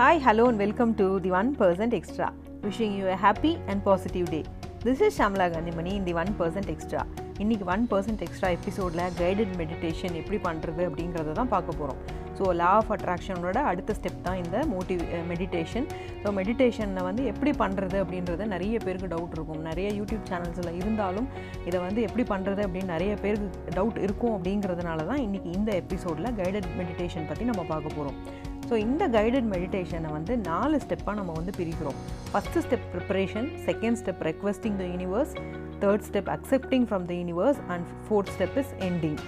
Hi, hello, and welcome to the 1% Extra. Wishing you a happy and positive day. This is Shamla Gandhimani in the 1% Extra. இன்னைக்கு one percent extra எபிசோடில் guided meditation எப்படி பண்ணுறது அப்படிங்கிறத தான் பார்க்க போகிறோம் so law of அட்ராக்ஷனோட அடுத்த step தான் இந்த மோட்டிவ் மெடிடேஷன் ஸோ மெடிடேஷனில் வந்து எப்படி பண்ணுறது அப்படின்றது நிறைய பேருக்கு டவுட் இருக்கும் நிறைய யூடியூப் சேனல்ஸில் இருந்தாலும் இதை வந்து எப்படி பண்ணுறது அப்படின்னு நிறைய பேருக்கு டவுட் இருக்கும் அப்படிங்கிறதுனால தான் இன்றைக்கி இந்த எபிசோடில் கைடட் மெடிடேஷன் பற்றி நம்ம பார்க்க போகிறோம் ஸோ இந்த கைடட் மெடிடேஷனை வந்து நாலு ஸ்டெப்பாக நம்ம வந்து பிரிக்கிறோம். First step preparation second step requesting the universe third step accepting from the universe and fourth step is ending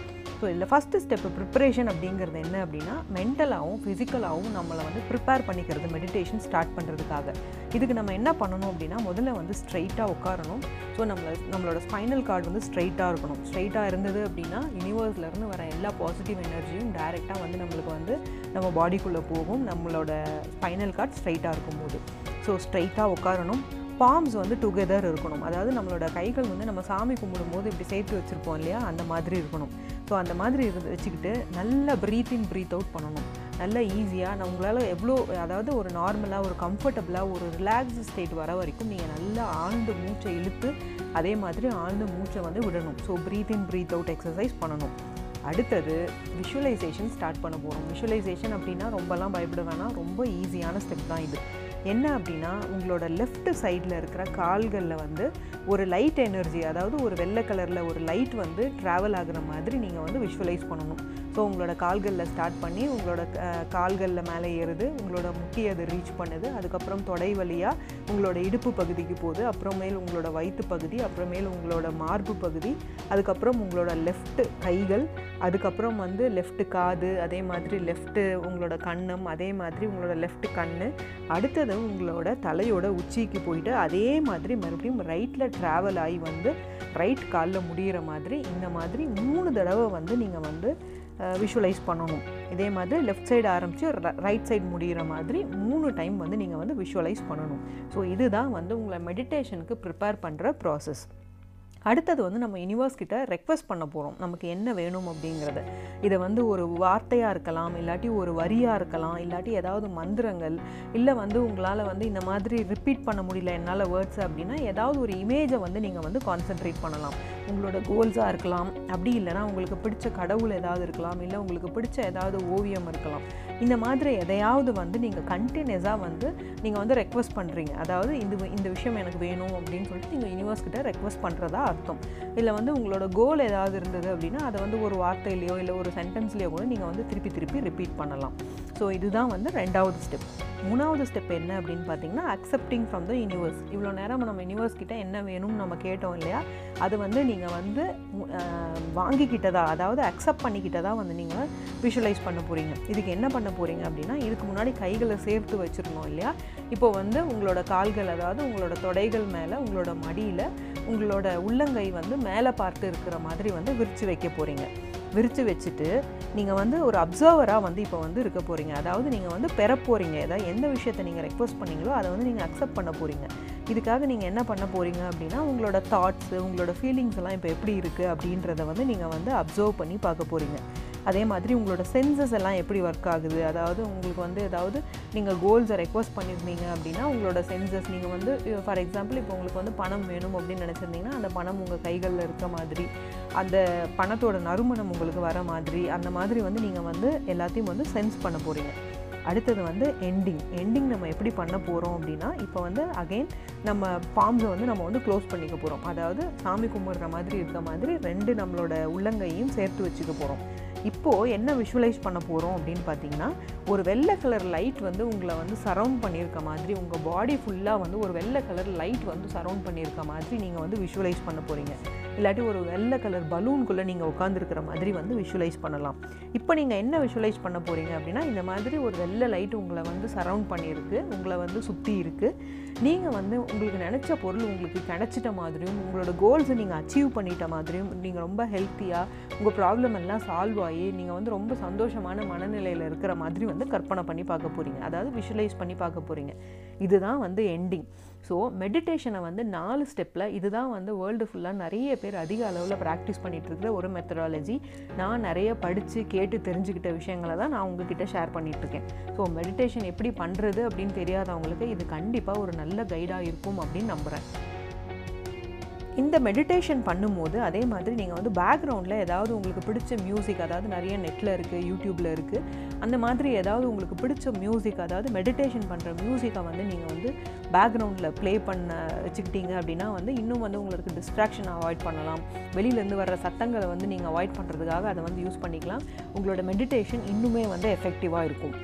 so இதில் ஃபஸ்ட்டு ஸ்டெப் ப்ரிப்பரேஷன் அப்படிங்கிறது என்ன அப்படின்னா மென்டலாகவும் ஃபிசிக்கலாகவும் நம்மளை வந்து ப்ரிப்பேர் பண்ணிக்கிறது மெடிடேஷன் ஸ்டார்ட் பண்ணுறதுக்காக இதுக்கு நம்ம என்ன பண்ணணும் அப்படின்னா முதல்ல வந்து ஸ்ட்ரைட்டாக உட்காரணும். ஸோ நம்மளை நம்மளோட ஸ்பைனல் கார்டு வந்து ஸ்ட்ரைட்டாக இருக்கணும். ஸ்ட்ரைட்டாக இருந்தது அப்படின்னா யூனிவர்ஸ்லேருந்து வர எல்லா பாசிட்டிவ் எனர்ஜியும் டைரெக்டாக வந்து நம்மளுக்கு வந்து நம்ம பாடிக்குள்ளே போகும். நம்மளோட ஸ்பைனல் கார்டு ஸ்ட்ரைட்டாக இருக்கும்போது. ஸோ ஸ்ட்ரைட்டாக உட்காரணும். பாம்ஸ் வந்து டுகெதர் இருக்கணும். அதாவது நம்மளோட கைகள் வந்து நம்ம சாமி கும்பிடும்போது இப்படி சேர்த்து வச்சுருப்போம் இல்லையா? அந்த மாதிரி இருக்கணும். ஸோ அந்த மாதிரி இருந்து வச்சுக்கிட்டு நல்லா ப்ரீத் இன் ப்ரீத் அவுட் பண்ணணும். நல்லா ஈஸியாக நான் உங்களால் எவ்வளோ அதாவது ஒரு நார்மலாக ஒரு கம்ஃபர்டபுளாக ஒரு ரிலாக்ஸ் ஸ்டேட் வர வரைக்கும் நீங்கள் நல்லா ஆழ்ந்து மூச்சை இழுத்து அதே மாதிரி ஆழ்ந்து மூச்சை வந்து விடணும். So breathe in breathe out exercise பண்ணணும். அடுத்தது விஷுவலைசேஷன் ஸ்டார்ட் பண்ண போகிறோம் விஷுவலைசேஷன் அப்படின்னா ரொம்பலாம் பயப்பட வேணாம். ரொம்ப ஈஸியான ஸ்டெப் தான் இது. என்ன அப்படின்னா உங்களோட லெஃப்ட் சைடில் இருக்கிற கால்களில் வந்து ஒரு லைட் எனர்ஜி அதாவது ஒரு வெள்ளை கலரில் ஒரு லைட் வந்து ட்ராவல் ஆகுற மாதிரி நீங்கள் வந்து விஷுவலைஸ் பண்ணணும். ஸோ உங்களோட கால்களில் ஸ்டார்ட் பண்ணி உங்களோட கால்களில் மேலே ஏறுது உங்களோட முட்டி அது ரீச் பண்ணுது. அதுக்கப்புறம் தொடை வழியாக உங்களோட இடுப்பு பகுதிக்கு போகுது. அப்புறமேல் உங்களோட வயிற்று பகுதி அப்புறமேல் உங்களோட மார்பு பகுதி அதுக்கப்புறம் உங்களோட லெஃப்ட் கைகள் அதுக்கப்புறம் வந்து லெஃப்ட் காது அதே மாதிரி லெஃப்ட்டு உங்களோட கண்ணம் அதே மாதிரி உங்களோட லெஃப்ட் கண் அடுத்தது உங்களோட தலையோட உச்சிக்கு போயிட்டு அதே மாதிரி மறுபடியும் ரைட்டில் ட்ராவல் ஆகி வந்து ரைட் காலில் முடிகிற மாதிரி இந்த மாதிரி மூணு தடவை வந்து நீங்கள் வந்து விஷுவலைஸ் பண்ணணும். இதே மாதிரி லெஃப்ட் சைடு ஆரம்பித்து ரைட் சைடு முடிகிற மாதிரி மூணு டைம் வந்து நீங்கள் வந்து விஷுவலைஸ் பண்ணணும். ஸோ இதுதான் வந்து உங்களை மெடிடேஷனுக்கு ப்ரிப்பேர் பண்ணுற ப்ராசஸ் அடுத்தது வந்து நம்ம யூனிவர்ஸ் கிட்ட ரெக்வஸ்ட் பண்ண போகிறோம் நமக்கு என்ன வேணும் அப்படிங்கிறத. இதை வந்து ஒரு வார்த்தையாக இருக்கலாம் இல்லாட்டி ஒரு வரியாக இருக்கலாம் இல்லாட்டி ஏதாவது மந்திரங்கள் இல்லை வந்து உங்களால் வந்து இந்த மாதிரி ரிப்பீட் பண்ண முடியல என்னால் வேர்ட்ஸ் அப்படின்னா ஏதாவது ஒரு இமேஜை வந்து நீங்கள் வந்து கான்சென்ட்ரேட் பண்ணலாம். உங்களோட கோல்ஸாக இருக்கலாம். அப்படி இல்லைனா உங்களுக்கு பிடிச்ச கடவுள் ஏதாவது இருக்கலாம் இல்லை உங்களுக்கு பிடிச்ச ஏதாவது ஓவியம் இருக்கலாம். இந்த மாதிரி எதையாவது வந்து நீங்கள் கண்டினியூஸாக வந்து நீங்கள் வந்து ரெக்வஸ்ட் பண்ணுறீங்க அதாவது இந்த இந்த விஷயம் எனக்கு வேணும் அப்படின்னு சொல்லிட்டு நீங்கள் யூனிவர்ஸ் கிட்ட ரெக்வஸ்ட் பண்ணுறதா அர்த்தம் இல்லை வந்து உங்களோட கோல் ஏதாவது இருந்தது அப்படின்னா அதை வந்து ஒரு வார்த்தையிலையோ இல்லை ஒரு சென்டென்ஸ்லேயோ கூட நீங்கள் வந்து திருப்பி திருப்பி ரிப்பீட் பண்ணலாம். ஸோ இதுதான் வந்து ரெண்டாவது ஸ்டெப் மூணாவது ஸ்டெப் என்ன அப்படின்னு பார்த்தீங்கன்னா அக்செப்டிங் ஃப்ரம் த யூனிவர்ஸ் இவ்வளோ நேரம் நம்ம யூனிவர்ஸ் கிட்ட என்ன வேணும்னு நம்ம கேட்டோம் இல்லையா? அது வந்து நீங்கள் வந்து வாங்கிக்கிட்டதா அதாவது அக்செப்ட் பண்ணிக்கிட்டதா வந்து நீங்கள் விஷுவலைஸ் பண்ண போகிறீங்க இதுக்கு என்ன பண்ண போகிறீங்க அப்படின்னா இதுக்கு முன்னாடி கைகளை சேர்த்து வச்சுருந்தோம் இல்லையா? இப்போ வந்து உங்களோட கால்கள் அதாவது உங்களோட தொடைகள் மேலே உங்களோட மடியில் உங்களோட உள்ளங்கை வந்து மேலே பார்த்து இருக்கிற மாதிரி வந்து விரித்து வைக்க போகிறீங்க விரித்து வச்சுட்டு நீங்கள் வந்து ஒரு அப்சர்வராக வந்து இப்போ வந்து இருக்க போகிறீங்க அதாவது நீங்கள் வந்து பெற போகிறீங்க ஏதாவது எந்த விஷயத்தை நீங்கள் ரெக்வஸ்ட் பண்ணீங்களோ அதை வந்து நீங்கள் அக்செப்ட் பண்ண போகிறீங்க இதுக்காக நீங்கள் என்ன பண்ண போகிறீங்க அப்படின்னா உங்களோட தாட்ஸு உங்களோட ஃபீலிங்ஸ் எல்லாம் இப்போ எப்படி இருக்குது அப்படின்றத வந்து நீங்கள் வந்து அப்சர்வ் பண்ணி பார்க்க போகிறீங்க அதே மாதிரி உங்களோட சென்சஸ் எல்லாம் எப்படி ஒர்க் ஆகுது? அதாவது உங்களுக்கு வந்து ஏதாவது நீங்கள் கோல்ஸை ரெக்வஸ்ட் பண்ணியிருந்தீங்க அப்படின்னா உங்களோட சென்சஸ் நீங்கள் வந்து ஃபார் எக்ஸாம்பிள் இப்போ உங்களுக்கு வந்து பணம் வேணும் அப்படின்னு நினச்சிருந்தீங்கன்னா அந்த பணம் உங்கள் கைகளில் இருக்க மாதிரி அந்த பணத்தோட நறுமணம் உங்களுக்கு வர மாதிரி அந்த மாதிரி வந்து நீங்கள் வந்து எல்லாத்தையும் வந்து சென்ஸ் பண்ண போகிறீங்க அடுத்தது வந்து எண்டிங் எண்டிங் நம்ம எப்படி பண்ண போகிறோம் அப்படின்னா இப்போ வந்து அகெயின் நம்ம ஃபார்ம்ஸை வந்து நம்ம வந்து க்ளோஸ் பண்ணிக்க போகிறோம் அதாவது சாமி கும்பிட்ற மாதிரி இருக்க மாதிரி ரெண்டு நம்மளோட உள்ளங்கையும் சேர்த்து வச்சுக்க போகிறோம் இப்போது என்ன விஷுவலைஸ் பண்ண போகிறோம் அப்படின்னு பார்த்தீங்கன்னா ஒரு வெள்ளை கலர் லைட் வந்து உங்களை வந்து சரவுண்ட் பண்ணியிருக்க மாதிரி உங்கள் பாடி ஃபுல்லாக வந்து ஒரு வெள்ளை கலர் லைட் வந்து சரவுண்ட் பண்ணியிருக்க மாதிரி நீங்கள் வந்து விஷுவலைஸ் பண்ண போகிறீங்க இல்லாட்டி ஒரு வெள்ளை கலர் பலூன்குள்ளே நீங்கள் உட்காந்துருக்கிற மாதிரி வந்து விஷுவலைஸ் பண்ணலாம். இப்போ நீங்கள் என்ன விஷுவலைஸ் பண்ண போகிறீங்க அப்படின்னா இந்த மாதிரி ஒரு வெள்ளை லைட் உங்களை வந்து சரவுண்ட் பண்ணியிருக்கு உங்களை வந்து சுற்றி இருக்குது நீங்கள் வந்து உங்களுக்கு நினச்ச பொருள் உங்களுக்கு கிடச்சிட்ட மாதிரியும் உங்களோட கோல்ஸை நீங்கள் அச்சீவ் பண்ணிட்ட மாதிரியும் நீங்கள் ரொம்ப ஹெல்த்தியாக உங்கள் ப்ராப்ளம் எல்லாம் சால்வ் ஆகி நீங்கள் வந்து ரொம்ப சந்தோஷமான மனநிலையில் இருக்கிற மாதிரி வந்து கற்பனை பண்ணி பார்க்க போகிறீங்க அதாவது விஷுவலைஸ் பண்ணி பார்க்க போகிறீங்க இதுதான் வந்து எண்டிங் ஸோ மெடிடேஷனை வந்து நாலு ஸ்டெப்பில் இதுதான் வந்து வேர்ல்டு ஃபுல்லாக நிறைய பேர் அதிக அளவில் ப்ராக்டிஸ் பண்ணிகிட்டு இருக்கிற ஒரு மெத்தடாலஜி நான் நிறைய படித்து கேட்டு தெரிஞ்சுக்கிட்ட விஷயங்களை தான் நான் உங்ககிட்ட ஷேர் பண்ணிகிட்ருக்கேன் ஸோ மெடிடேஷன் எப்படி பண்ணுறது அப்படின்னு தெரியாதவங்களுக்கு இது கண்டிப்பாக ஒரு நல்ல கைடாக இருக்கும் அப்படின்னு நம்புகிறேன் இந்த மெடிடேஷன் பண்ணும்போது அதே மாதிரி நீங்கள் வந்து பேக்ரவுண்டில் ஏதாவது உங்களுக்கு பிடிச்ச மியூசிக் அதாவது நிறைய நெட்டில் இருக்குது யூடியூப்பில் இருக்குது அந்த மாதிரி ஏதாவது உங்களுக்கு பிடிச்ச மியூசிக் அதாவது மெடிடேஷன் பண்ணுற மியூசிக்கை வந்து நீங்கள் வந்து பேக்ரவுண்டில் ப்ளே பண்ண வச்சுக்கிட்டீங்க அப்படின்னா வந்து இன்னும் வந்து உங்களுக்கு டிஸ்ட்ராக்ஷன் அவாய்ட் பண்ணலாம். வெளியிலேருந்து வர்ற சத்தங்களை வந்து நீங்கள் அவாய்ட் பண்ணுறதுக்காக அதை வந்து யூஸ் பண்ணிக்கலாம். உங்களோட மெடிடேஷன் இன்னுமே வந்து எஃபெக்டிவாக இருக்கும்.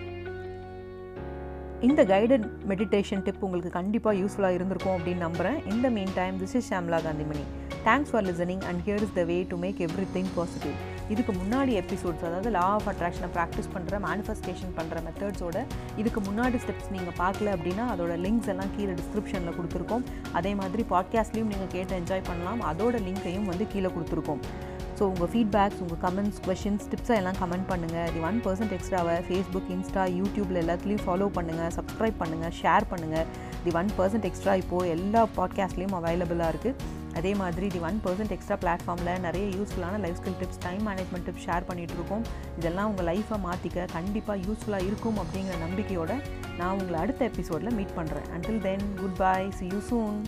இந்த கைடட் மெடிடேஷன் டிப் உங்களுக்கு கண்டிப்பாக யூஸ்ஃபுல்லாக இருந்திருக்கும் அப்படின்னு நம்புகிறேன் இந்த meantime this is Shamla Kanthimani thanks for listening and here is the way to make everything positive இதுக்கு முன்னாடி எபிசோட்ஸ் அதாவது லா ஆஃப் அட்ராக்ஷனை ப்ராக்டிஸ் பண்ணுற மேனிஃபெஸ்டேஷன் பண்ணுற மெத்தட்ஸோட இதுக்கு முன்னாடி ஸ்டெப்ஸ் நீங்கள் பார்க்கல அப்படின்னா அதோட லிங்க்ஸ் எல்லாம் கீழே டிஸ்கிரிப்ஷனில் கொடுத்துருக்கோம். அதே மாதிரி பாட்காஸ்ட்லேயும் நீங்கள் கேட்டு என்ஜாய் பண்ணலாம். அதோட லிங்க்கையும் வந்து கீழே கொடுத்துருக்கோம். ஸோ உங்கள் ஃபீட்பேக்ஸ் உங்கள் கமெண்ட்ஸ் கொஷின்ஸ் டிப்ஸை எல்லாம் கமெண்ட் பண்ணுங்கள் தி ஒன் பர்சன்ட் எக்ஸ்ட்ராவை ஃபேஸ்புக் இன்ஸ்டா யூடியூப்பில் எல்லாத்துலேயும் ஃபாலோ பண்ணுங்கள் சப்ஸ்கிரைப் பண்ணுங்கள் ஷேர் பண்ணுங்கள் தி ஒன் பர்சன்ட் எக்ஸ்ட்ரா இப்போது எல்லா பாட்காஸ்ட்லேயும் அவைலபிளாக இருக்குது அதே மாதிரி தி ஒன் பர்சன்ட் எக்ஸ்ட்ரா பிளாட்ஃபார்மில் நிறைய யூஸ்ஃபுல்லான life skill tips time management tips share பண்ணிகிட்ருக்கோம் இதெல்லாம் உங்கள் லைஃப்பை மாற்றிக்க கண்டிப்பாக யூஸ்ஃபுல்லாக இருக்கும் அப்படிங்கிற நம்பிக்கையோடு நான் உங்களை அடுத்த எபிசோடில் மீட் பண்ணுறேன் until then goodbye see you soon